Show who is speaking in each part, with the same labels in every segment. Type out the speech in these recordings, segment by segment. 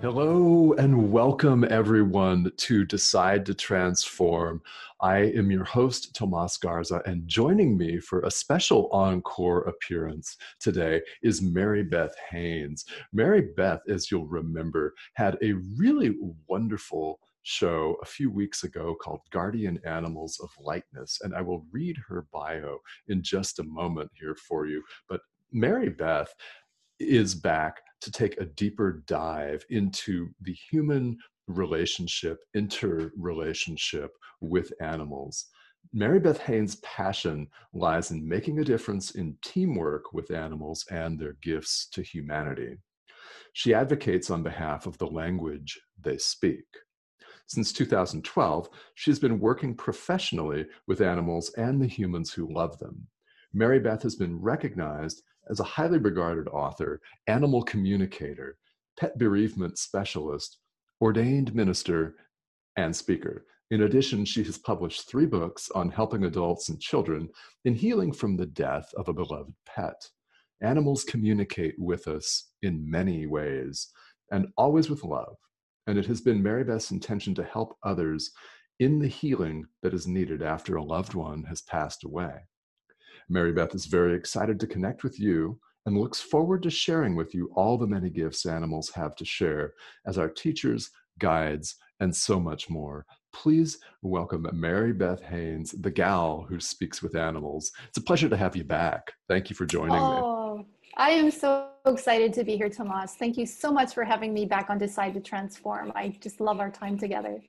Speaker 1: Hello and welcome everyone to Decide to Transform. I am your host, Tomas Garza, and joining me for a special encore appearance today is Mary Beth Haynes. Mary Beth, as you'll remember, had a really wonderful show a few weeks ago called Guardian Animals of Lightness, and I will read her bio in just a moment here for you. But Mary Beth is back to take a deeper dive into the human relationship, interrelationship with animals. Mary Beth Haynes' passion lies in making a difference in teamwork with animals and their gifts to humanity. She advocates on behalf of the language they speak. Since 2012, she's been working professionally with animals and the humans who love them. Mary Beth has been recognized as a highly regarded author, animal communicator, pet bereavement specialist, ordained minister, and speaker. In addition, she has published three books on helping adults and children in healing from the death of a beloved pet. Animals communicate with us in many ways and always with love. And it has been Mary Beth's intention to help others in the healing that is needed after a loved one has passed away. Mary Beth is very excited to connect with you and looks forward to sharing with you all the many gifts animals have to share as our teachers, guides, and so much more. Please welcome Mary Beth Haynes, the gal who speaks with animals. It's a pleasure to have you back. Thank you for joining
Speaker 2: oh, me. I am so excited to be here, Tomas. Thank you so much for having me back on Decide to Transform. I just love our time together.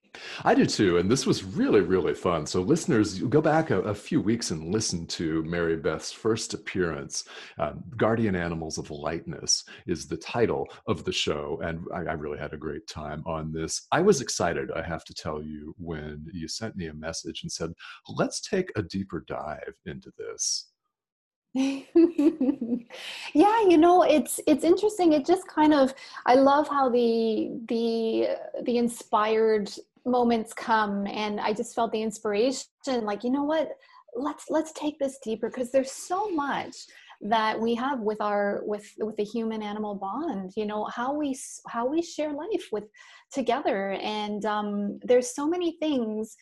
Speaker 1: I do too. And this was really, really fun. So, listeners, go back a, a few weeks and listen to Mary Beth's first appearance. Um, Guardian Animals of Lightness is the title of the show. And I, I really had a great time on this. I was excited, I have to tell you, when you sent me a message and said, let's take a deeper dive into this.
Speaker 2: yeah you know it's it's interesting. It just kind of i love how the the the inspired moments come and i just felt the inspiration like you know what? Let's let's take this deeper because there's so much that we have with our with with the human animal bond you know how we how we share life with together. And um there's so many things.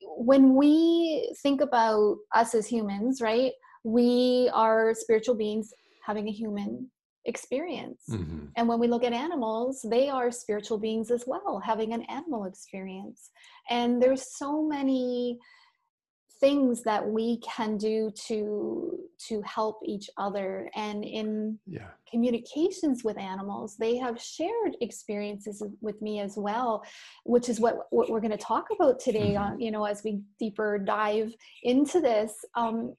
Speaker 2: When we think about us as humans right we are spiritual beings having a human experience. Mm-hmm. And when we look at animals, they are spiritual beings as well, having an animal experience. And there's so many things that we can do to to help each other and in yeah. communications with animals they have shared experiences with me as well which is what, what we're going to talk about today mm-hmm. on you know as we deeper dive into this um,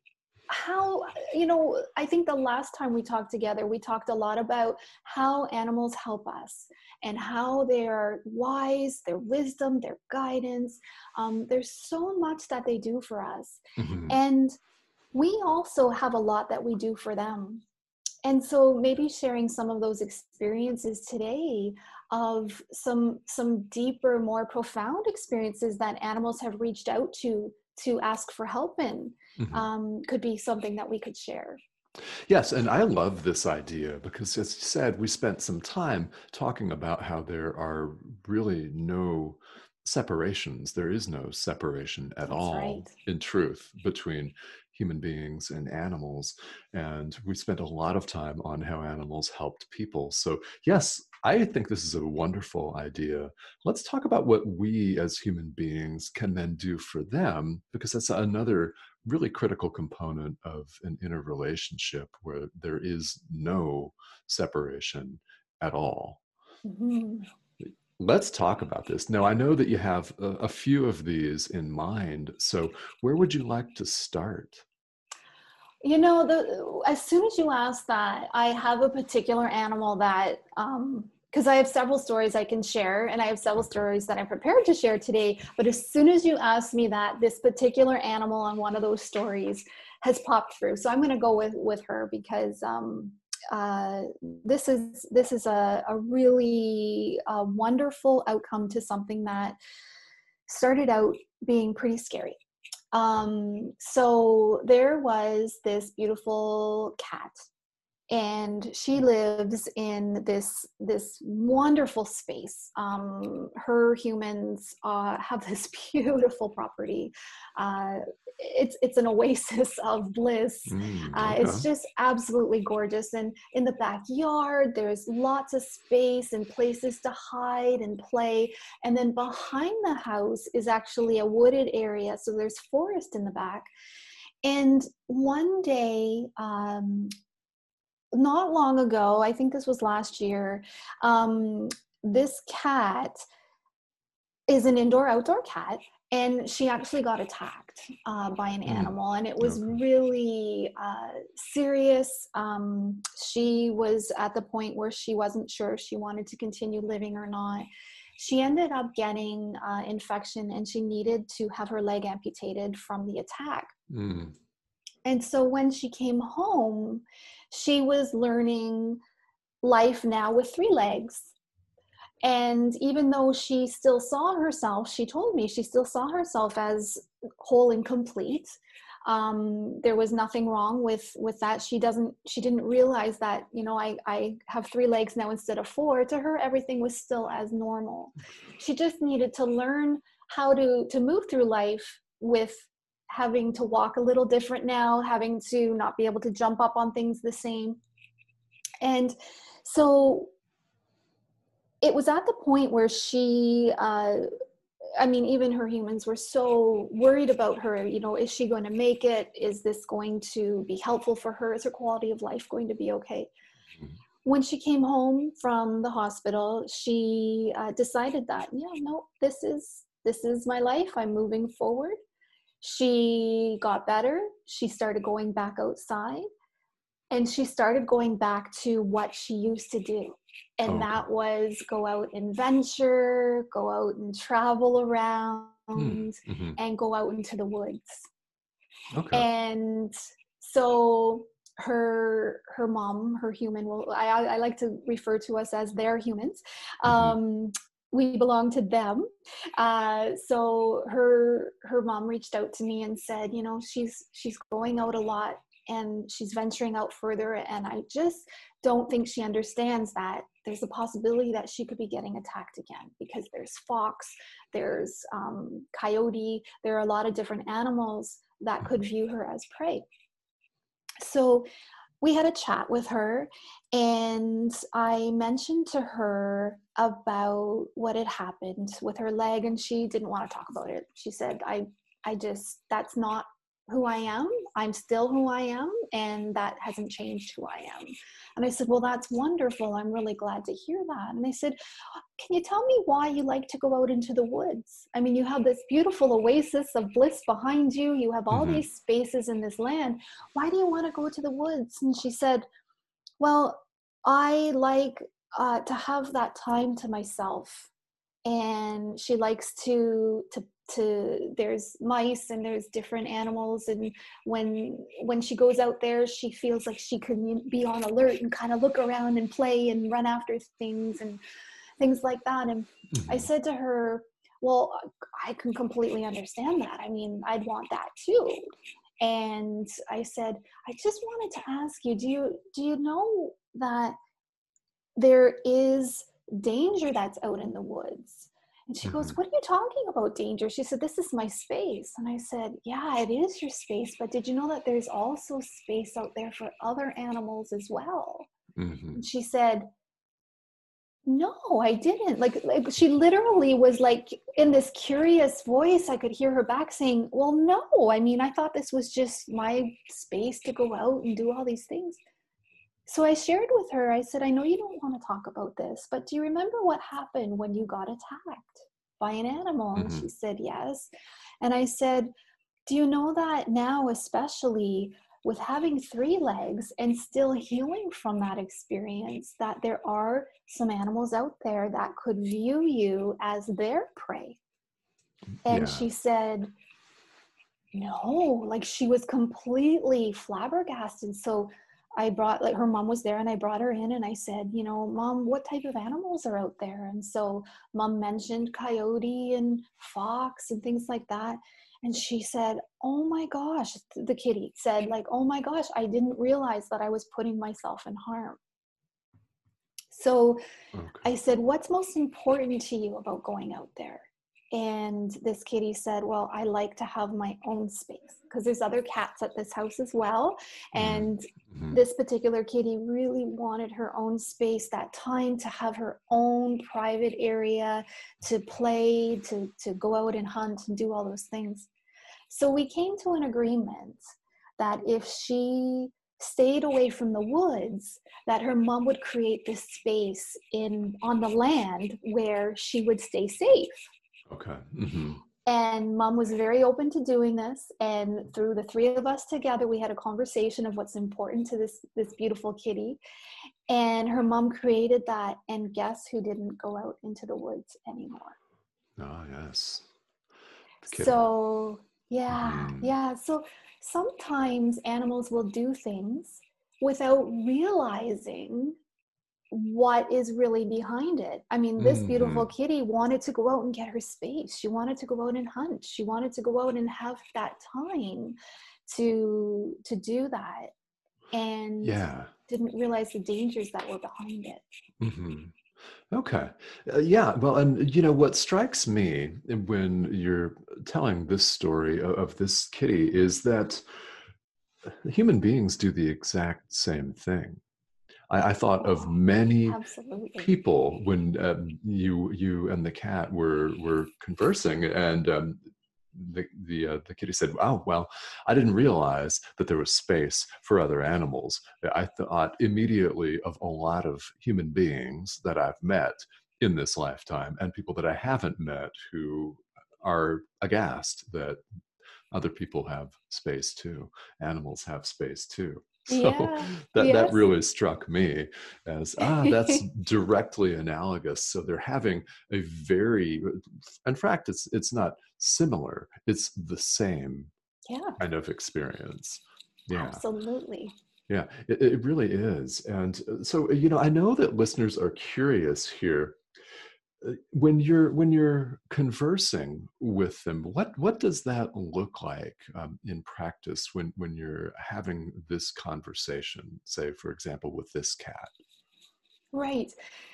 Speaker 2: how you know i think the last time we talked together we talked a lot about how animals help us and how they're wise their wisdom their guidance. Um, there's so much that they do for us. Mm-hmm. and we also have a lot that we do for them. And so maybe sharing some of those experiences today of some some deeper more profound experiences that animals have reached out to to ask for help in mm-hmm. um, could be something that we could share.
Speaker 1: Yes, and I love this idea because, as you said, we spent some time talking about how there are really no separations. There is no separation at That's all, right. in truth, between human beings and animals. And we spent a lot of time on how animals helped people. So, yes, I think this is a wonderful idea. Let's talk about what we as human beings can then do for them, because that's another really critical component of an interrelationship where there is no separation at all. Mm-hmm. Let's talk about this. Now, I know that you have a, a few of these in mind. So, where would you like to start?
Speaker 2: You know, the as soon as you ask that, I have a particular animal that um, because I have several stories I can share and I have several stories that I'm prepared to share today. But as soon as you ask me that, this particular animal on one of those stories has popped through. So I'm going to go with, with her because um, uh, this is this is a, a really uh, wonderful outcome to something that started out being pretty scary. Um, so there was this beautiful cat and she lives in this this wonderful space. Um, her humans uh, have this beautiful property. Uh, it's it's an oasis of bliss. Mm, uh, it's just absolutely gorgeous. And in the backyard there's lots of space and places to hide and play. And then behind the house is actually a wooded area so there's forest in the back. And one day um, not long ago, I think this was last year, um, this cat is an indoor outdoor cat and she actually got attacked uh, by an hmm. animal and it was really uh, serious um, she was at the point where she wasn't sure if she wanted to continue living or not she ended up getting uh, infection and she needed to have her leg amputated from the attack mm. And so when she came home she was learning life now with three legs. And even though she still saw herself, she told me she still saw herself as whole and complete. Um, there was nothing wrong with with that. She doesn't. She didn't realize that you know I I have three legs now instead of four. To her, everything was still as normal. She just needed to learn how to to move through life with having to walk a little different now, having to not be able to jump up on things the same. And so it was at the point where she, uh, I mean, even her humans were so worried about her. You know, is she going to make it? Is this going to be helpful for her? Is her quality of life going to be okay? Mm-hmm. When she came home from the hospital, she uh, decided that, yeah, no, this is this is my life. I'm moving forward she got better. She started going back outside and she started going back to what she used to do. And oh. that was go out and venture, go out and travel around, hmm, mm-hmm. and go out into the woods. Okay. And so her her mom, her human will I, I like to refer to us as their humans. Mm-hmm. Um, we belong to them. Uh, so her her mom reached out to me and said you know she's she's going out a lot and she's venturing out further and i just don't think she understands that there's a possibility that she could be getting attacked again because there's fox there's um, coyote there are a lot of different animals that could view her as prey. So we had a chat with her and I mentioned to her about what had happened with her leg and she didn't want to talk about it. She said, I I just that's not who I am. I'm still who I am, and that hasn't changed who I am. And I said, Well, that's wonderful. I'm really glad to hear that. And they said, Can you tell me why you like to go out into the woods? I mean, you have this beautiful oasis of bliss behind you, you have all mm-hmm. these spaces in this land. Why do you want to go to the woods? And she said, Well, I like uh, to have that time to myself and she likes to to to there's mice and there's different animals and when when she goes out there she feels like she can be on alert and kind of look around and play and run after things and things like that. And mm-hmm. i said to her well i can completely understand that. I mean i'd want that too. And i said i just wanted to ask you do you do you know that there is danger that's out in the woods and she mm-hmm. goes, What are you talking about, danger? She said, This is my space. And I said, Yeah, it is your space. But did you know that there's also space out there for other animals as well? Mm-hmm. And she said, no i didn't like, like she literally was like in this curious voice i could hear her back saying well no i mean i thought this was just my space to go out and do all these things so i shared with her i said i know you don't want to talk about this but do you remember what happened when you got attacked by an animal and mm-hmm. she said yes and i said do you know that now especially with having three legs and still healing from that experience that there are some animals out there that could view you as their prey. And yeah. she said, no, like she was completely flabbergasted. So I brought, like, her mom was there and I brought her in and I said, you know, mom, what type of animals are out there? And so mom mentioned coyote and fox and things like that and she said oh my gosh the kitty said like oh my gosh i didn't realize that i was putting myself in harm so okay. i said what's most important to you about going out there and this kitty said well i like to have my own space because there's other cats at this house as well mm-hmm. and mm-hmm. this particular kitty really wanted her own space that time to have her own private area to play to to go out and hunt and do all those things so we came to an agreement that if she stayed away from the woods that her mom would create this space in on the land where she would stay safe
Speaker 1: Okay. Mm-hmm.
Speaker 2: And mom was very open to doing this. And through the three of us together, we had a conversation of what's important to this this beautiful kitty. And her mom created that. And guess who didn't go out into the woods anymore?
Speaker 1: Ah, oh, yes.
Speaker 2: So yeah, mm. yeah. So sometimes animals will do things without realizing what is really behind it. I mean, this mm-hmm. beautiful kitty wanted to go out and get her space. She wanted to go out and hunt. She wanted to go out and have that time to to do that and
Speaker 1: yeah
Speaker 2: didn't realize the dangers that were behind it
Speaker 1: mm-hmm. okay uh, yeah well and you know what strikes me when you're telling this story of, of this kitty is that human beings do the exact same thing I, I thought of many Absolutely. people when um, you you and the cat were were conversing, and um, the the uh, the kitty said, "Oh well, I didn't realize that there was space for other animals." I thought immediately of a lot of human beings that I've met in this lifetime, and people that I haven't met who are aghast that other people have space too. Animals have space too. So yeah. that, yes. that really struck me as, ah, that's directly analogous. So they're having a very, in fact, it's, it's not similar, it's the same
Speaker 2: yeah.
Speaker 1: kind of experience. Yeah.
Speaker 2: Absolutely.
Speaker 1: Yeah, it, it really is. And uh, so, you know, I know that listeners are curious here when you're when you're conversing with them what what does that look like um, in practice when when you're having this conversation say for example with this cat
Speaker 2: right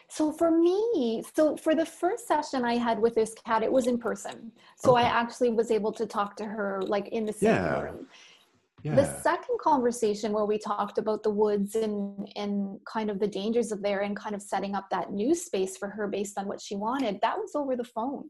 Speaker 2: so for me so for the first session i had with this cat it was in person so okay. i actually was able to talk to her like in the same yeah. room yeah. The second conversation where we talked about the woods and and kind of the dangers of there and kind of setting up that new space for her based on what she wanted, that was over the phone.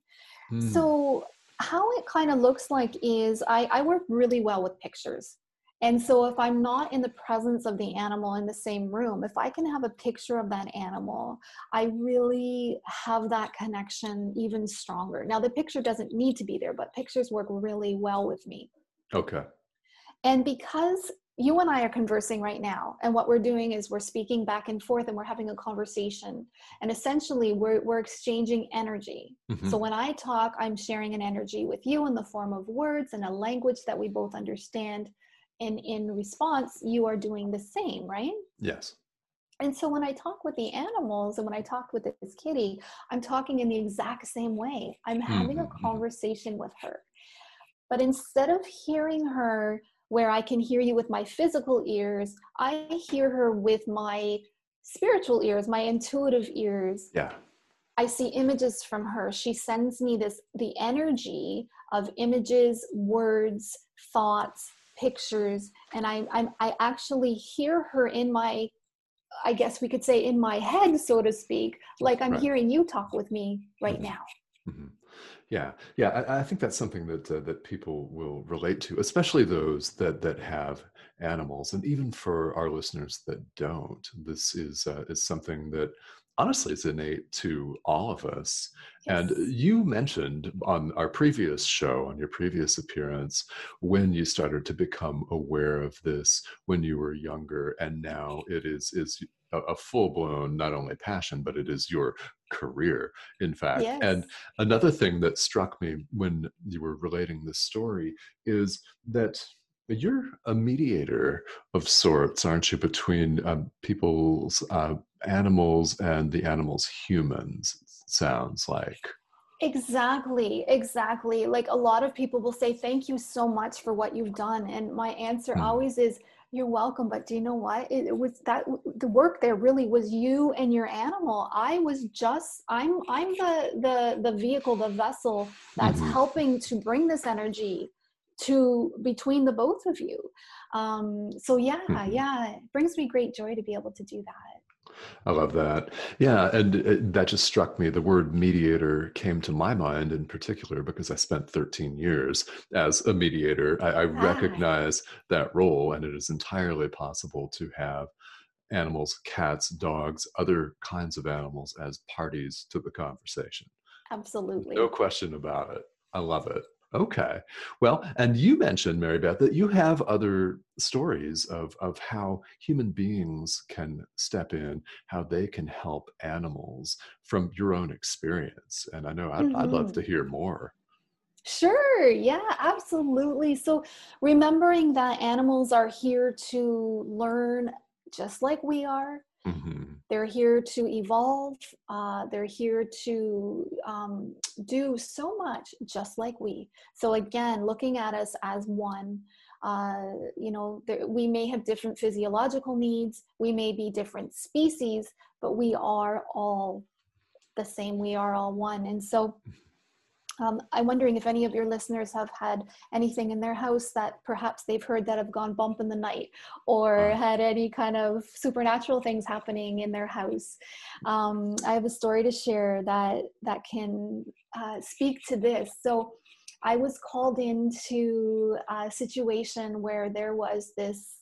Speaker 2: Mm. So how it kind of looks like is I, I work really well with pictures. And so if I'm not in the presence of the animal in the same room, if I can have a picture of that animal, I really have that connection even stronger. Now the picture doesn't need to be there, but pictures work really well with me.
Speaker 1: Okay.
Speaker 2: And because you and I are conversing right now, and what we're doing is we're speaking back and forth and we're having a conversation. And essentially, we're, we're exchanging energy. Mm-hmm. So when I talk, I'm sharing an energy with you in the form of words and a language that we both understand. And in response, you are doing the same, right?
Speaker 1: Yes.
Speaker 2: And so when I talk with the animals and when I talk with this kitty, I'm talking in the exact same way. I'm having mm-hmm. a mm-hmm. conversation with her. But instead of hearing her where I can hear you with my physical ears, I hear her with my spiritual ears, my intuitive ears.
Speaker 1: Yeah.
Speaker 2: I see images from her. She sends me this the energy of images, words, thoughts, pictures, and I I'm, I actually hear her in my I guess we could say in my head, so to speak, like I'm right. hearing you talk with me right mm-hmm. now. Mm-hmm.
Speaker 1: Yeah, yeah, I, I, think that's something that uh, that people will relate to, especially those that that have animals. And even for our listeners that don't, this is, uh, is something that honestly is innate to all of us. Yes. And you mentioned on our previous show, on your previous appearance, when you started to become aware of this when you were younger, and now it is is a, a full blown not only passion, but it is your career, in fact. Yes. And another thing that struck me when you were relating this story is that you're a mediator of sorts, aren't you, between um, people's uh, animals and the animals humans, sounds like.
Speaker 2: Exactly, exactly. Like a lot of people will say, Thank you so much for what you've done. And my answer mm. always is, You're welcome. But do you know what? It, was that the work there really was you and your animal. I was just I'm I'm the the the vehicle, the vessel that's mm-hmm. helping to bring this energy to between the both of you um so yeah mm-hmm. yeah it brings me great joy to be able to do that
Speaker 1: I love that. Yeah, and it, that just struck me. The word mediator came to my mind in particular because I spent 13 years as a mediator. I, I ah. recognize that role, and it is entirely possible to have animals, cats, dogs, other kinds of animals as parties to the conversation.
Speaker 2: Absolutely.
Speaker 1: No question about it. I love it. Okay. Well, and you mentioned, Mary Beth, that you have other stories of, of how human beings can step in, how they can help animals from your own experience. And I know I'd, mm-hmm. I'd love to mm-hmm. hear more.
Speaker 2: Sure. Yeah, absolutely. So remembering that animals are here to learn just like we are, Mm-hmm. They're here to evolve. Uh, they're here to um, do so much just like we. So, again, looking at us as one, uh, you know, there, we may have different physiological needs, we may be different species, but we are all the same. We are all one. And so, um, I'm wondering if any of your listeners have had anything in their house that perhaps they've heard that have gone bump in the night or had any kind of supernatural things happening in their house. Um, I have a story to share that that can uh, speak to this. So I was called into a situation where there was this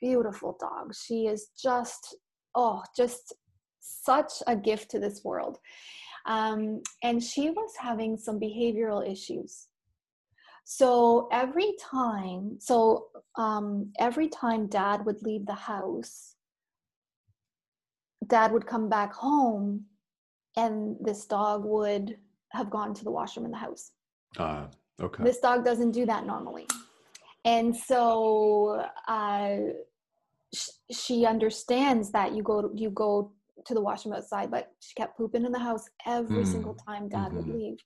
Speaker 2: beautiful dog. She is just, oh, just such a gift to this world um, and she was having some behavioral issues. So every time, so um, every time dad would leave the house, dad would come back home and this dog would have gone to the washroom in the house. Uh, okay. This dog doesn't do that normally. And so uh, sh- she understands that you go you go to the washroom outside, but she kept pooping in the house every mm. single time dad mm-hmm. would leave.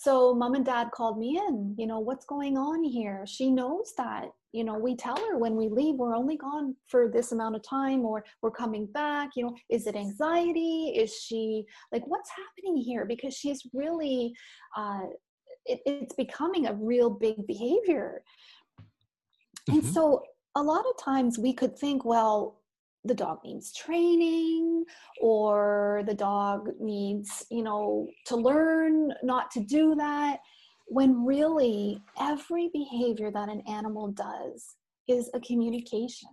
Speaker 2: So mom and dad called me in, you know, what's going on here? She knows that, you know, we tell her when we leave, we're only gone for this amount of time or we're coming back, you know, is it anxiety? Is she like, what's happening here? Because she's really, uh, it, it's becoming a real big behavior. Mm-hmm. And so a lot of times we could think, well, the dog needs training or the dog needs you know to learn not to do that when really every behavior that an animal does is a communication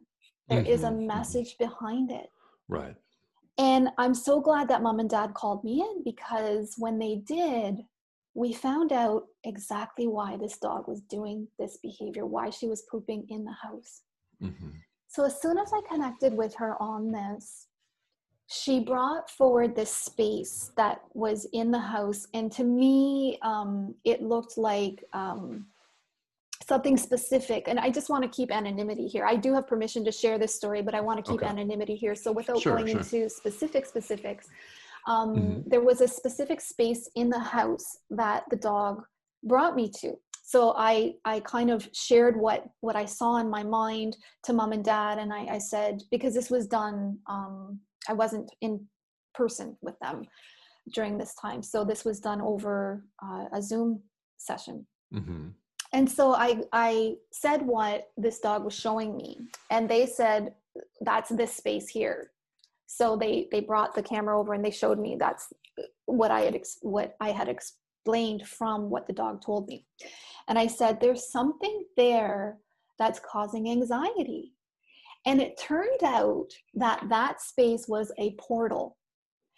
Speaker 2: There mm-hmm. is a mm-hmm. message behind it
Speaker 1: right
Speaker 2: and i'm so glad that mom and dad called me in because when they did we found out exactly why this dog was doing this behavior why she was pooping in the house mm-hmm. So as soon as I connected with her on this, she brought forward this space that was in the house. And to me, um, it looked like um, something specific. And I just want to keep anonymity here. I do have permission to share this story, but I want to keep okay. anonymity here. So without sure, going sure. into specific specifics, um, mm-hmm. there was a specific space in the house that the dog brought me to so i i kind of shared what what i saw in my mind to mom and dad and i, I said because this was done um, i wasn't in person with them during this time. So this was done over uh, a zoom session. Mm-hmm. and so i i said what this dog was showing me and they said that's this space here. So they they brought the camera over and they showed me that's what i had ex- what i had explained from what the dog told me and I said, There's something there that's causing anxiety. And it turned out that that space was a portal.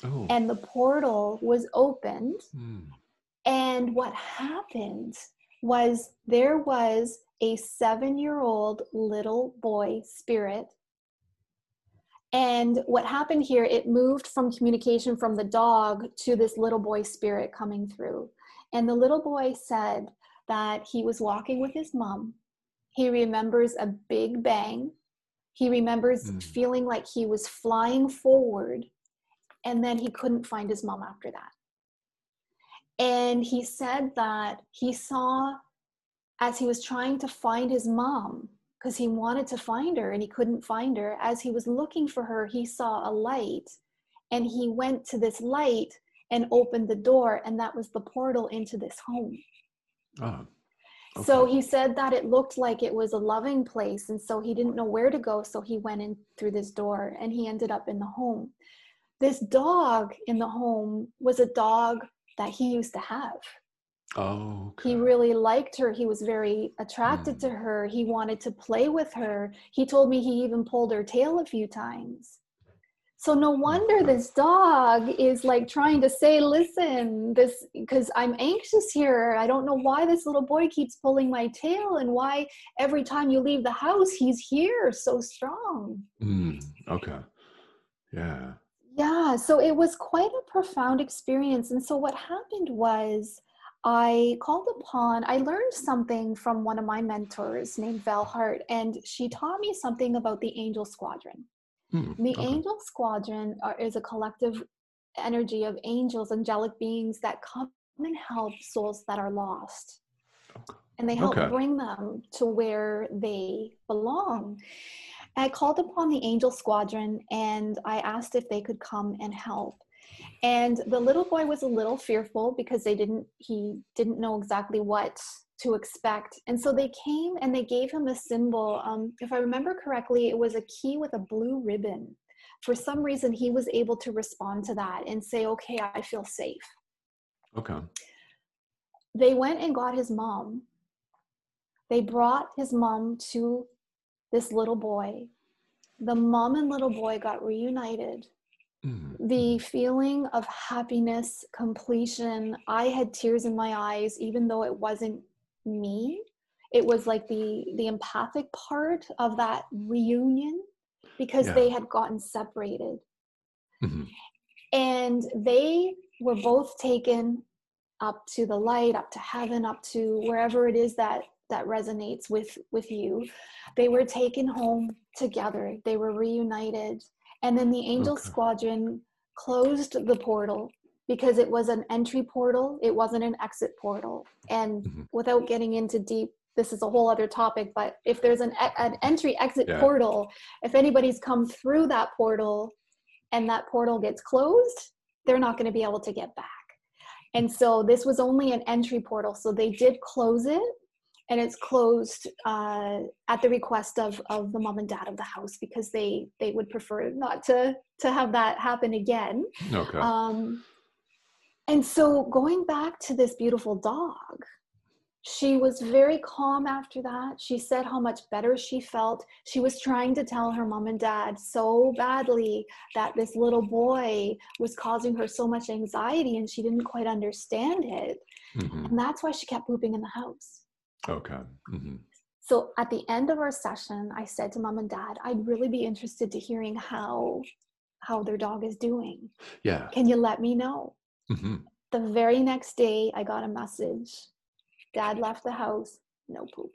Speaker 2: Oh. And the portal was opened. Mm. And what happened was there was a seven year old little boy spirit. And what happened here, it moved from communication from the dog to this little boy spirit coming through. And the little boy said that he was walking with his mom. He remembers a big bang. He remembers mm. feeling like he was flying forward, and then he couldn't find his mom after that. And he said that he saw as he was trying to find his mom, because he wanted to find her and he couldn't find her, as he was looking for her, he saw a light and he went to this light and opened the door, and that was the portal into this home. Oh, okay. So he said that it looked like it was a loving place, and so he didn't know where to go, so he went in through this door and he ended up in the home. This dog in the home was a dog that he used to have.
Speaker 1: Oh,
Speaker 2: okay. he really liked her. He was very attracted mm. to her. He wanted to play with her. He told me he even pulled her tail a few times. So no wonder this dog is like trying to say, listen, this because I'm anxious here. I don't know why this little boy keeps pulling my tail and why every time you leave the house he's here so strong.
Speaker 1: Mm, okay. Yeah.
Speaker 2: Yeah, so it was quite a profound experience. And so what happened was I called upon, I learned something from one of my mentors named Val Hart, and she taught me something about the angel squadron. Hmm, the okay. angel squadron are, is a collective energy of angels, angelic beings that come and help souls that are lost. And they help okay. bring them to where they belong. I called upon the angel squadron and I asked if they could come and help. And the little boy was a little fearful because they didn't he didn't know exactly what to expect. And so they came and they gave him a symbol. Um, if I remember correctly, it was a key with a blue ribbon. For some reason, he was able to respond to that and say, okay, I feel safe.
Speaker 1: Okay.
Speaker 2: They went and got his mom. They brought his mom to this little boy. The mom and little boy got reunited. Mm-hmm. The feeling of happiness, completion, I had tears in my eyes, even though it wasn't me it was like the the empathic part of that reunion because yeah. they had gotten separated mm-hmm. and they were both taken up to the light up to heaven up to wherever it is that that resonates with with you they were taken home together they were reunited and then the angel okay. squadron closed the portal because it was an entry portal it wasn't an exit portal and mm-hmm. without getting into deep this is a whole other topic but if there's an, an entry exit yeah. portal if anybody's come through that portal and that portal gets closed they're not going to be able to get back and so this was only an entry portal so they did close it and it's closed uh, at the request of, of the mom and dad of the house because they they would prefer not to to have that happen again
Speaker 1: okay
Speaker 2: um, and so going back to this beautiful dog, she was very calm after that. She said how much better she felt. She was trying to tell her mom and dad so badly that this little boy was causing her so much anxiety and she didn't quite understand it. Mm-hmm. And that's why she kept pooping in the house.
Speaker 1: Okay. Mm-hmm.
Speaker 2: So at the end of our session, I said to mom and dad, I'd really be interested to hearing how how their dog is doing.
Speaker 1: Yeah.
Speaker 2: Can you let me know? Mm-hmm. The very next day, I got a message. Dad left the house, no poop.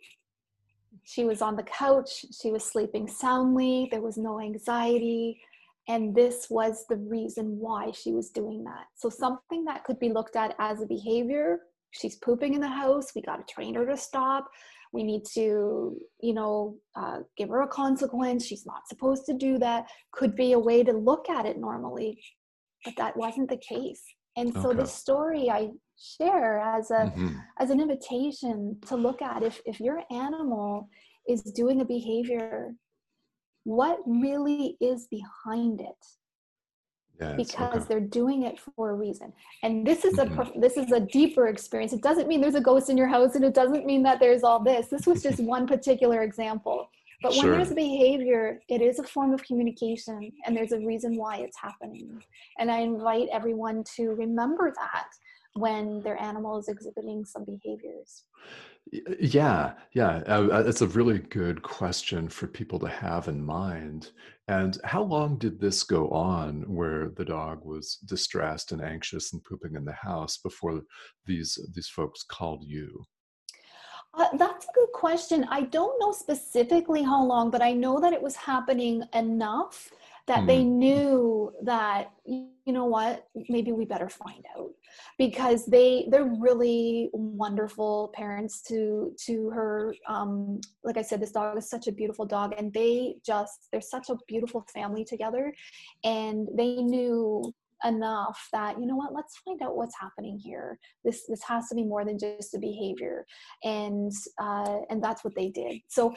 Speaker 2: She was on the couch, she was sleeping soundly, there was no anxiety. And this was the reason why she was doing that. So, something that could be looked at as a behavior she's pooping in the house, we got to train her to stop. We need to, you know, uh, give her a consequence. She's not supposed to do that. Could be a way to look at it normally, but that wasn't the case and so okay. the story i share as a mm-hmm. as an invitation to look at if if your animal is doing a behavior what really is behind it
Speaker 1: Yes,
Speaker 2: because
Speaker 1: okay.
Speaker 2: they're doing it for a reason and this is a
Speaker 1: Mhm.
Speaker 2: prof- this is a deeper experience it doesn't mean there's a ghost in your house and it doesn't mean that there's all this this was just one particular example but when
Speaker 1: Sure.
Speaker 2: there's behavior it is a form of communication and there's a reason why it's happening and i invite everyone to remember that when their animal is exhibiting some behaviors
Speaker 1: Yeah, yeah. Uh, uh, it's a really good question for people to have in mind. And how long did this go on where the dog was distressed and anxious and pooping in the house before these these folks called you?
Speaker 2: Uh, that's a good question. I don't know specifically how long, but I know that it was happening enough that they
Speaker 1: Hmm.
Speaker 2: knew that you know what maybe we better find out because they they're really wonderful parents to to her um like i said this dog is such a beautiful dog and they just they're such a beautiful family together and they knew enough that you know what let's find out what's happening here this this has to be more than just a behavior and uh, and that's what they did so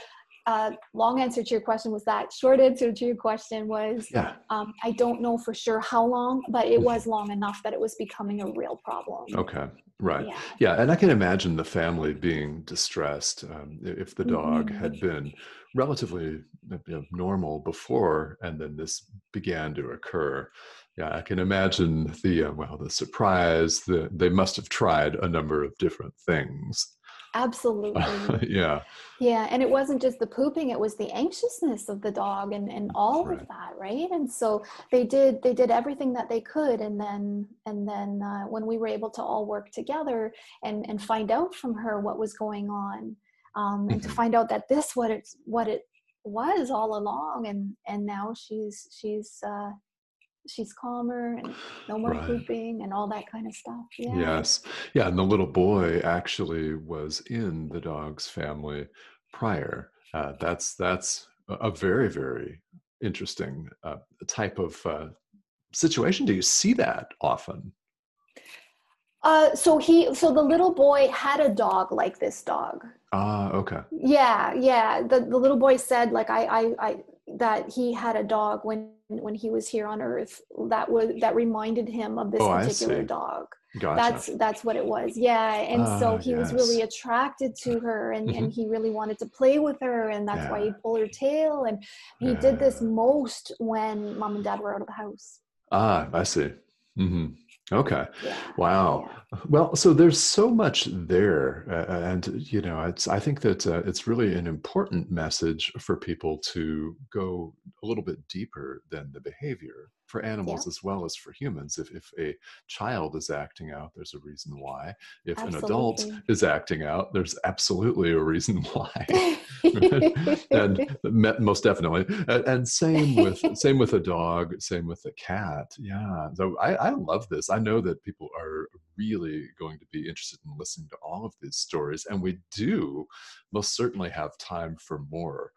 Speaker 2: uh, long answer to your question was that short answer to your question was
Speaker 1: Yeah.
Speaker 2: um, i don't know for sure how long but it was long enough that it was becoming a real problem
Speaker 1: Okay. Right.
Speaker 2: yeah
Speaker 1: Yeah, and I can imagine the family being distressed um, if the dog
Speaker 2: Mhm.
Speaker 1: had been relatively you know, normal before, and then this began to occur. Yeah, I can imagine the uh, well, the surprise. The they must have tried a number of different things.
Speaker 2: absolutely
Speaker 1: yeah,
Speaker 2: Yeah, and it wasn't just the pooping, it was the anxiousness of the dog and, and all
Speaker 1: Right.
Speaker 2: of that, right? And so they did they did everything that they could and then and then uh, when we were able to all work together and and find out from her what was going on um, and to
Speaker 1: Mhm.
Speaker 2: find out that this what it's what it was all along and and now she's she's uh she's calmer and no more
Speaker 1: Right.
Speaker 2: pooping and all that kind of stuff. Yeah.
Speaker 1: yes, yeah, and the little boy actually was in the dog's family prior. Uh, that's that's a very very interesting uh, type of uh, situation. Do you see that often?
Speaker 2: Uh, so he, so the little boy had a dog like this dog.
Speaker 1: Ah, okay.
Speaker 2: Yeah, yeah. The the little boy said like I, I, I that he had a dog when when he was here on Earth that was that reminded him of this
Speaker 1: Oh,
Speaker 2: particular dog.
Speaker 1: Gotcha.
Speaker 2: That's that's what it was. Yeah, and so
Speaker 1: Ah,
Speaker 2: he was really attracted to her, and and he really wanted to play with her, and that's why he pulled her tail, and he did this most when mom and dad were out of the house.
Speaker 1: ah, I see. Mm hmm Okay.
Speaker 2: Yeah.
Speaker 1: Wow.
Speaker 2: yeah.
Speaker 1: Well, so there's so much there, uh, and you know, it's. I think that uh, it's really an important message for people to go a little bit deeper than the behavior for animals as well as for humans. If if a child is acting out, there's a reason why. If an adult is acting out, there's absolutely a reason why. and most definitely and, and same with same with a dog same with a cat yeah so I, I love this i know that people are really going to be interested in listening to all of these stories and we do most certainly have time for more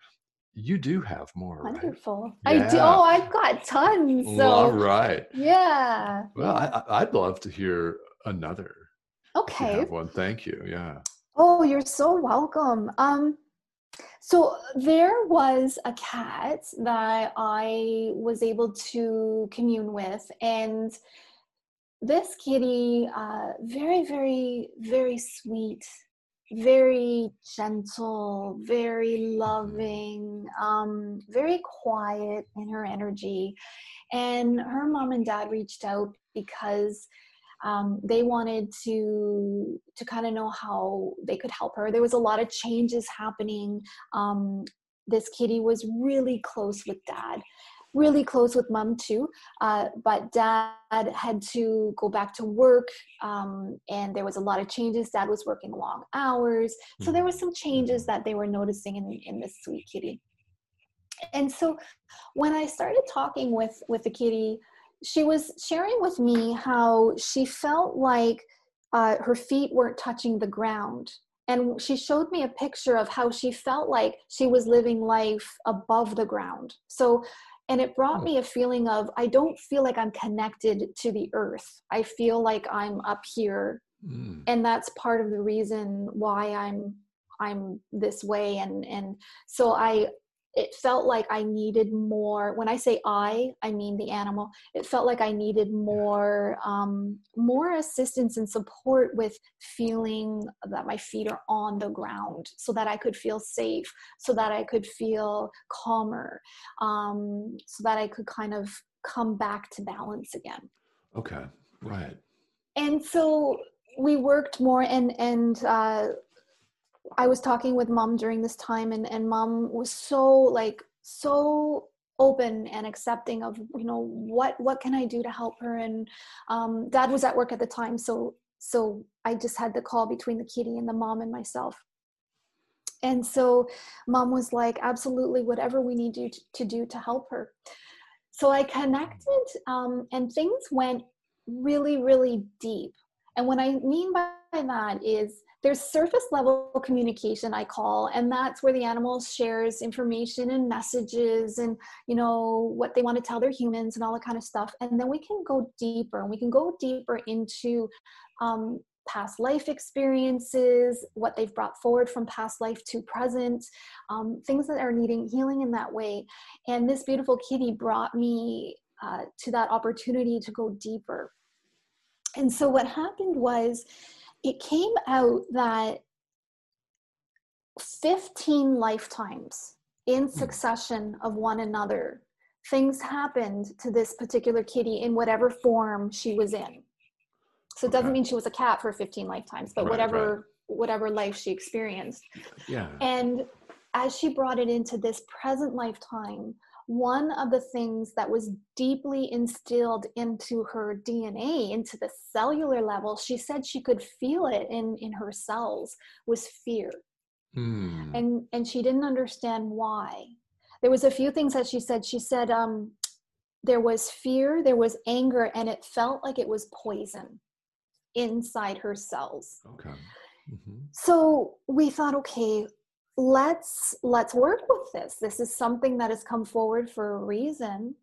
Speaker 1: you do have more right
Speaker 2: Wonderful. I do. Oh, I've got tons. So
Speaker 1: Well, all right
Speaker 2: yeah.
Speaker 1: well I, i'd love to hear another
Speaker 2: Okay.
Speaker 1: have one thank you yeah
Speaker 2: Oh, you're so welcome. Um, so there was a cat that I was able to commune with, and this kitty, uh, very, very, very sweet, very gentle, very loving, um, very quiet in her energy. And her mom and dad reached out because um, they wanted to to kind of know how they could help her. There was a lot of changes happening. Um, this kitty was really close with dad, really close with mom too. Uh, but dad had to go back to work, um, and there was a lot of changes. Dad was working long hours, so there was some changes that they were noticing in in this sweet kitty. And so, when I started talking with with the kitty she was sharing with me how she felt like uh, her feet weren't touching the ground. And she showed me a picture of how she felt like she was living life above the ground. So, and it brought
Speaker 1: Hmm.
Speaker 2: me a feeling of I don't feel like I'm connected to the earth. I feel like I'm up here.
Speaker 1: Mm,
Speaker 2: And that's part of the reason why I'm I'm this way and and so I it felt like I needed more. When I say I, I mean the animal. It felt like I needed more, um, more assistance and support with feeling that my feet are on the ground, so that I could feel safe, so that I could feel calmer, um, so that I could kind of come back to balance again.
Speaker 1: Okay, right.
Speaker 2: And so we worked more, and and uh, I was talking with mom during this time and, and mom was so like so open and accepting of you know what what can I do to help her? And um, dad was at work at the time so so I just had the call between the kitty and the mom and myself. And so mom was like absolutely whatever we need to, to do to help her. So I connected um, and things went really really deep and what I mean by that is there's surface level communication i call and that's where the animal shares information and messages and you know what they want to tell their humans and all that kind of stuff. And then we can go deeper and we can go deeper into um, past life experiences what they've brought forward from past life to present um, things that are needing healing in that way. And this beautiful kitty brought me uh, to that opportunity to go deeper and so what happened was it came out that 15 lifetimes in hmm. succession of one another things happened to this particular kitty in whatever form she was in so it doesn't mean she was a cat for 15 lifetimes but right, whatever right. whatever life she experienced
Speaker 1: yeah
Speaker 2: and as she brought it into this present lifetime one of the things that was deeply instilled into her DNA, into the cellular level, she said she could feel it in, in her cells, was fear. Hmm. And, and she didn't understand why. There was a few things that she said. She said um, there was fear, there was anger, and it felt like it was poison inside her cells.
Speaker 1: Okay. Mm-hmm.
Speaker 2: So we thought, okay, let's let's work with this. This is something that has come forward for a reason.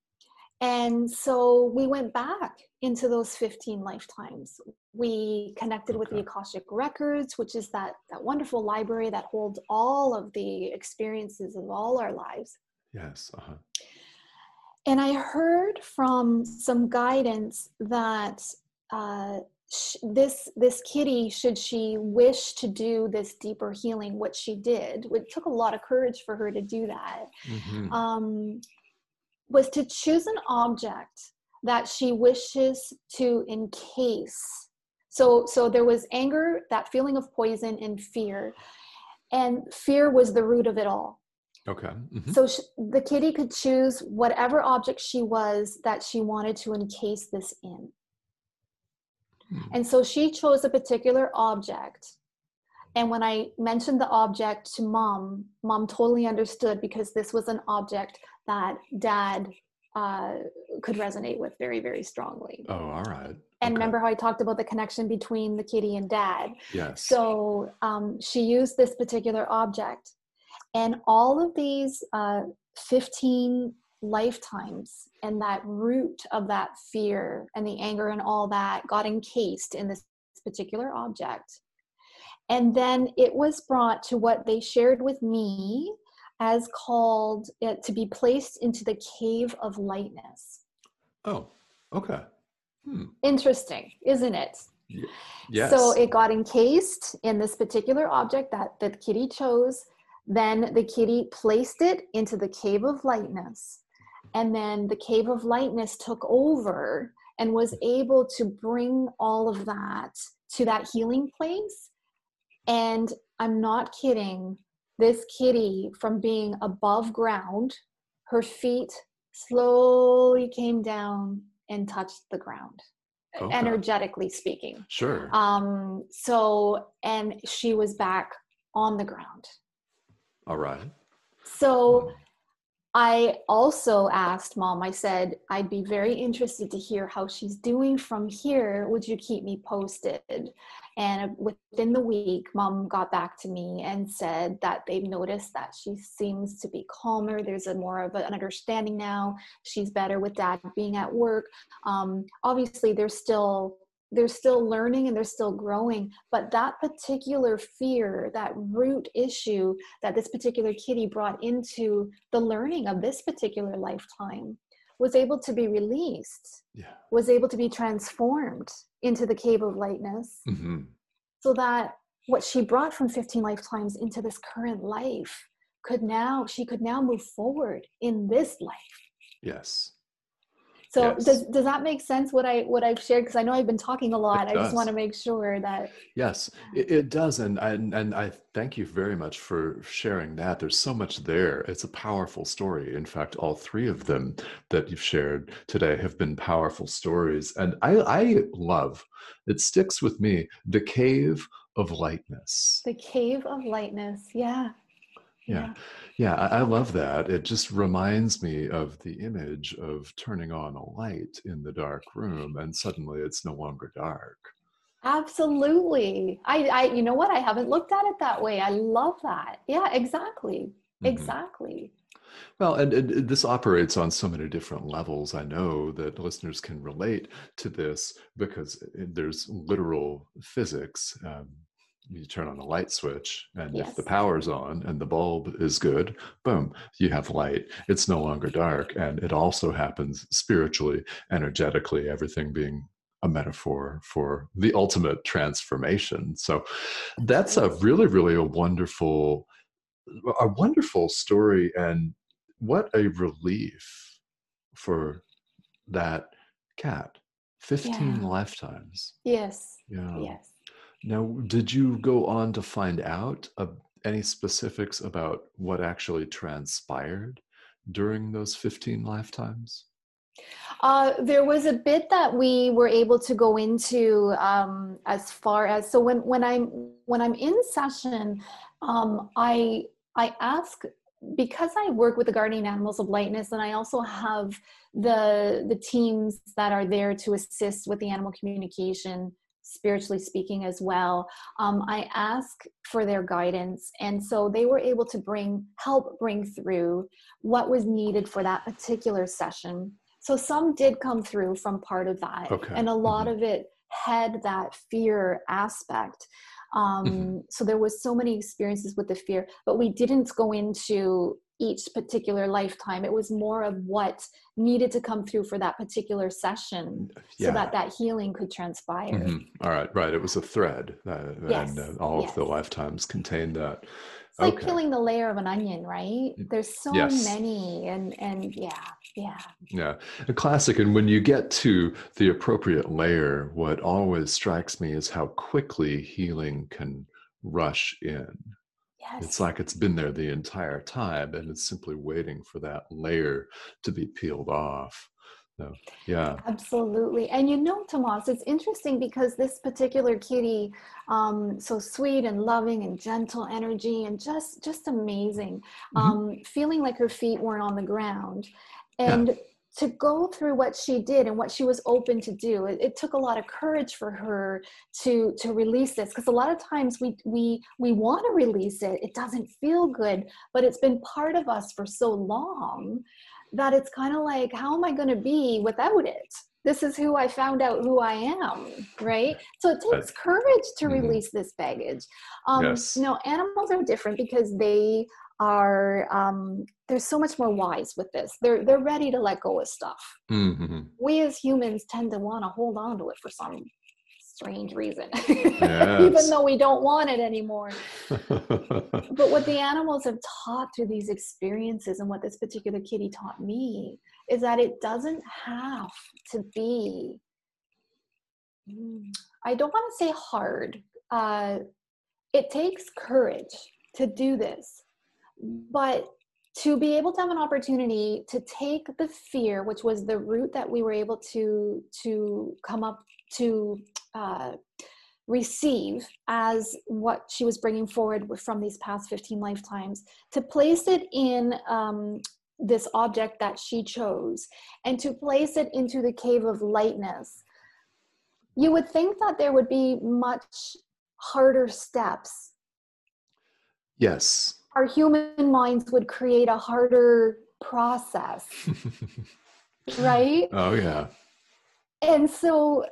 Speaker 2: And so we went back into those 15 lifetimes. We connected with the akashic records which is that that wonderful library that holds all of the experiences of all our lives.
Speaker 1: Yes uh-huh.
Speaker 2: and i heard from some guidance that uh, this this kitty should she wish to do this deeper healing what she did it took a lot of courage for her to do that mm-hmm. um, was to choose an object that she wishes to encase so so there was anger that feeling of poison and fear and fear was the root of it all
Speaker 1: okay
Speaker 2: mm-hmm. so she, the kitty could choose whatever object she was that she wanted to encase this in. And so she chose a particular object. And when I mentioned the object to mom, mom totally understood because this was an object that dad uh, could resonate with very, very strongly.
Speaker 1: Oh, all right.
Speaker 2: And okay. remember how I talked about the connection between the kitty and dad?
Speaker 1: Yes.
Speaker 2: So um, she used this particular object. And all of these uh, 15 lifetimes and that root of that fear and the anger and all that got encased in this particular object. And then it was brought to what they shared with me as called it to be placed into the cave of lightness.
Speaker 1: Oh okay.
Speaker 2: Hmm. interesting isn't it?
Speaker 1: Yes
Speaker 2: so it got encased in this particular object that the kitty chose. Then the kitty placed it into the cave of lightness and then the cave of lightness took over and was able to bring all of that to that healing place. And i'm not kidding this kitty from being above ground her feet slowly came down and touched the ground okay. energetically speaking.
Speaker 1: Sure.
Speaker 2: Um so and she was back on the ground.
Speaker 1: All right.
Speaker 2: So hmm. I also asked mom, I said, I'd be very interested to hear how she's doing from here. Would you keep me posted? And within the week, mom got back to me and said that they've noticed that she seems to be calmer. There's a more of an understanding now. She's better with dad being at work. Um, obviously, there's still they're still learning and they're still growing but that particular fear that root issue that this particular kitty brought into the learning of this particular lifetime was able to be released
Speaker 1: yeah.
Speaker 2: was able to be transformed into the cave of lightness.
Speaker 1: Hmm
Speaker 2: so that what she brought from 15 lifetimes into this current life could now she could now move forward in this life.
Speaker 1: Yes
Speaker 2: so
Speaker 1: Yes.
Speaker 2: does does that make sense what i what i've shared because i know i've been talking a lot i just want to make sure that
Speaker 1: Yes, it, it does, and, and and I thank you very much for sharing that. There's so much there. It's a powerful story. In fact, all three of them that you've shared today have been powerful stories, and I I love. It sticks with me. The cave of lightness.
Speaker 2: the cave of lightness yeah
Speaker 1: Yeah. Yeah, I, I love that. It just reminds me of the image of turning on a light in the dark room, and suddenly it's no longer dark.
Speaker 2: absolutely i i you know what i haven't looked at it that way i love that yeah exactly
Speaker 1: Mhm.
Speaker 2: exactly
Speaker 1: Well, and, and and this operates on so many different levels. I know that listeners can relate to this because there's literal physics. Um, you turn on a light switch, and if the power's on and the bulb is good, boom, you have light. It's no longer dark. And it also happens spiritually, energetically, everything being a metaphor for the ultimate transformation. So that's a really, really a wonderful a wonderful story and what a relief for that cat 15
Speaker 2: Yeah.
Speaker 1: lifetimes
Speaker 2: yes
Speaker 1: yeah
Speaker 2: yes
Speaker 1: now did you go on to find out uh, any specifics about what actually transpired during those 15 lifetimes?
Speaker 2: Uh, there was a bit that we were able to go into um, as far as so when when I'm when I'm in session, um, I I ask because I work with the guardian animals of lightness, and I also have the the teams that are there to assist with the animal communication spiritually speaking as well um, i ask for their guidance and so they were able to bring help bring through what was needed for that particular session so some did come through from part of that
Speaker 1: Okay.
Speaker 2: and a lot
Speaker 1: Mhm.
Speaker 2: of it had that fear aspect um,
Speaker 1: Mhm.
Speaker 2: so there was so many experiences with the fear but we didn't go into each particular lifetime. It was more of what needed to come through for that particular session so that that healing could transpire.
Speaker 1: Mhm. all right right. It was a thread uh,
Speaker 2: Yes,
Speaker 1: and uh, all of the lifetimes contained that.
Speaker 2: It's like peeling the layer of an onion right? There's so
Speaker 1: Yes.
Speaker 2: many and and yeah yeah.
Speaker 1: Yeah, a classic. And when you get to the appropriate layer, what always strikes me is how quickly healing can rush in.
Speaker 2: Yes
Speaker 1: It's like it's been there the entire time and it's simply waiting for that layer to be peeled off. So, yeah.
Speaker 2: Absolutely. And you know, Tomas, it's interesting because this particular kitty, um, so sweet and loving and gentle energy and just just amazing.
Speaker 1: Mhm.
Speaker 2: Um, feeling like her feet weren't on the ground.
Speaker 1: Yeah.
Speaker 2: To go through what she did and what she was open to do, it, it took a lot of courage for her to to release this. Because a lot of times we we we want to release it. It doesn't feel good, but it's been part of us for so long that it's kind of like, how am I going to be without it? This is who I found out who I am, right? So it takes courage to
Speaker 1: Mhm.
Speaker 2: release this baggage. Um,
Speaker 1: Yes.
Speaker 2: You know, animals are different because they are um, they're so much more wise with this. They're they're ready to let go of stuff.
Speaker 1: Mhm.
Speaker 2: We as humans tend to want to hold on to it for some strange reason, even though we don't want it anymore but what the animals have taught through these experiences and what this particular kitty taught me is that it doesn't have to be Mm, i don't want to say hard uh, it takes courage to do this but to be able to have an opportunity to take the fear which was the root that we were able to to come up to uh, receive as what she was bringing forward from these past 15 lifetimes to place it in um, this object that she chose and to place it into the cave of lightness you would think that there would be much harder steps
Speaker 1: yes.
Speaker 2: Our human minds would create a harder process right
Speaker 1: oh, yeah.
Speaker 2: and so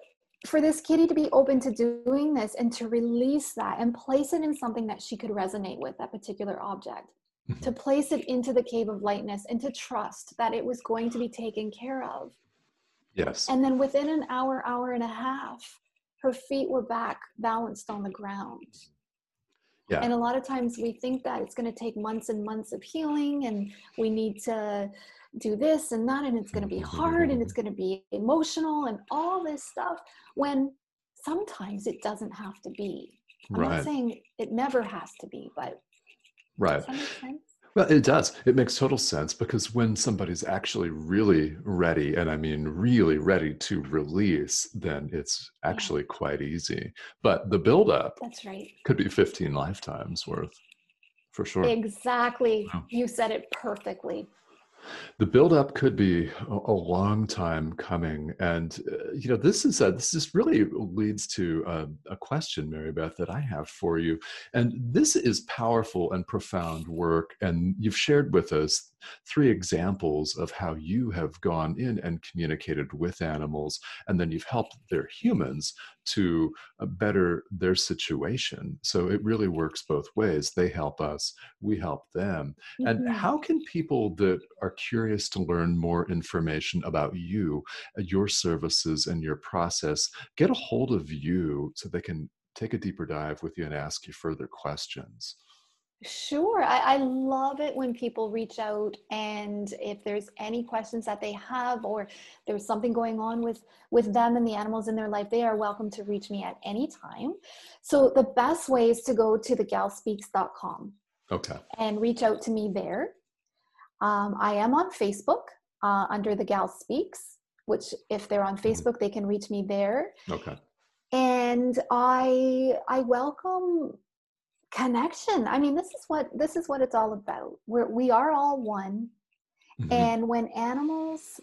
Speaker 2: for this kitty to be open to doing this and to release that and place it in something that she could resonate with that particular object mm-hmm. to place it into the cave of lightness and to trust that it was going to be taken care of
Speaker 1: yes
Speaker 2: and then within an hour hour and a half her feet were back balanced on the ground
Speaker 1: yeah.
Speaker 2: And a lot of times we think that it's going to take months and months of healing and we need to do this and that and it's going to be hard and it's going to be emotional and all this stuff when sometimes it doesn't have to be. I'm right. not saying it never has to be, but
Speaker 1: right. Well, it does. It makes total sense because when somebody's actually really ready, and I mean really ready to release, then it's actually quite easy. But the buildup
Speaker 2: that's right
Speaker 1: could be 15 lifetimes worth for sure.
Speaker 2: Exactly. Yeah. You said it perfectly
Speaker 1: the buildup could be a, long time coming and uh, you know this is a, this just really leads to a, a, question mary beth that i have for you. And this is powerful and profound work and you've shared with us three examples of how you have gone in and communicated with animals and then you've helped their humans to uh, better their situation. So it really works both ways. They help us, we help them. Mm-hmm. And how can people that are curious to learn more information about you, uh, your services, and your process get a hold of you so they can take a deeper dive with you and ask you further questions?
Speaker 2: Sure. I, I, love it when people reach out and if there's any questions that they have or there's something going on with with them and the animals in their life, they are welcome to reach me at any time. So the best way is to go to thegalspeaks.com.
Speaker 1: Okay.
Speaker 2: And reach out to me there. Um, I am on Facebook uh, under the Gal Speaks, which if they're on mm-hmm. Facebook, they can reach me there.
Speaker 1: Okay.
Speaker 2: And I I welcome connection i mean this is what this is what it's all about we're we are all one mm-hmm. and when animals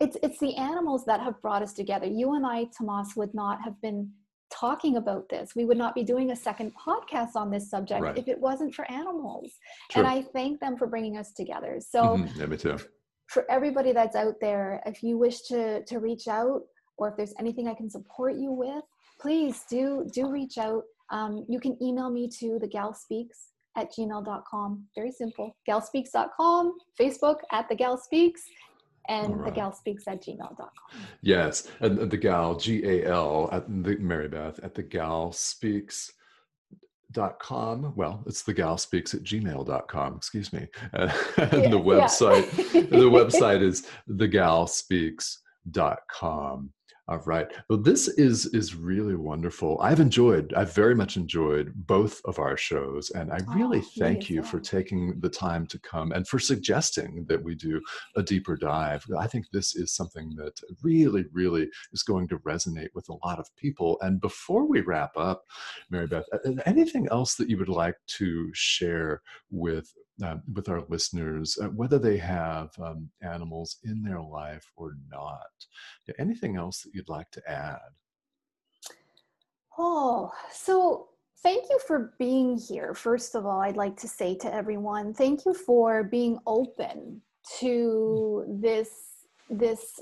Speaker 2: it's it's the animals that have brought us together you and i tomas would not have been talking about this we would not be doing a second podcast on this subject right. if it wasn't for animals True. and i thank them for bringing us together so
Speaker 1: mm-hmm. yeah, me too.
Speaker 2: for everybody that's out there if you wish to to reach out or if there's anything i can support you with please do do reach out um, you can email me to the gal speaks at gmail.com. Very simple. Galspeaks.com, Facebook at the gal speaks, and right. the gal speaks at gmail.com.
Speaker 1: Yes. And the gal, G A L, at the Mary Beth, at the gal speaks dot com well it's the gal speaks at gmail.com excuse me and yeah, the website yeah. the website is the gal speaks.com all right. Well, this is is really wonderful. I've enjoyed, I've very much enjoyed both of our shows, and I really oh, thank you for taking the time to come and for suggesting that we do a deeper dive. I think this is something that really, really is going to resonate with a lot of people. And before we wrap up, Mary Beth, anything else that you would like to share with uh, with our listeners, uh, whether they have um, animals in their life or not. Yeah, anything else that you'd like to add?
Speaker 2: Oh, so thank you for being here. First of all, I'd like to say to everyone, thank you for being open to this this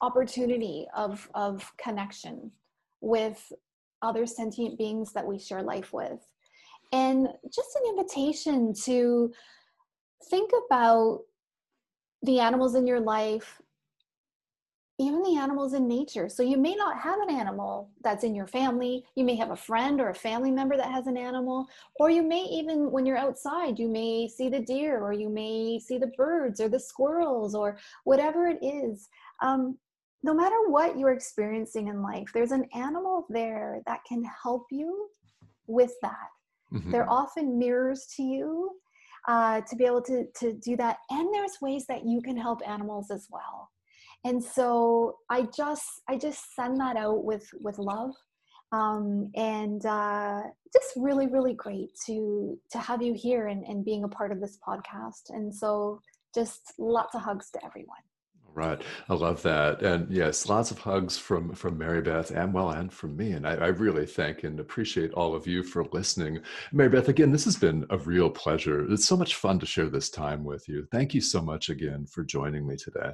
Speaker 2: opportunity of of connection with other sentient beings that we share life with and just an invitation to think about the animals in your life even the animals in nature. So you may not have an animal that's in your family. You may have a friend or a family member that has an animal, or you may even, when you're outside, you may see the deer, or you may see the birds, or the squirrels, or whatever it is. Um, no matter what you're experiencing in life, there's an animal there that can help you with that. Mm-hmm. They're often mirrors to you uh, to be able to, to do that. And there's ways that you can help animals as well. And so I just I just send that out with with love. Um, and uh, just really really great to to have you here and, and being a part of this podcast and so just lots of hugs to everyone
Speaker 1: Right. I love that. And yes, lots of hugs from from Mary Beth and well and from me. And I, I, really thank and appreciate all of you for listening. Mary Beth, again, this has been a real pleasure. It's so much fun to share this time with you. Thank you so much again for joining me today.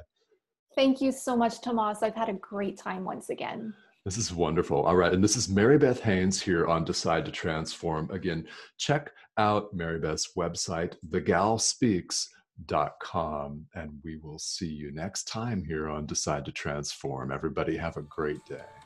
Speaker 2: Thank you so much, Tomas. I've had a great time once again.
Speaker 1: This is wonderful. All right. And this is Mary Beth Haynes here on Decide to Transform. Again, check out Mary Beth's website, thegalspeaks.com. Com, and we will see you next time here on Decide to Transform. Everybody have a great day.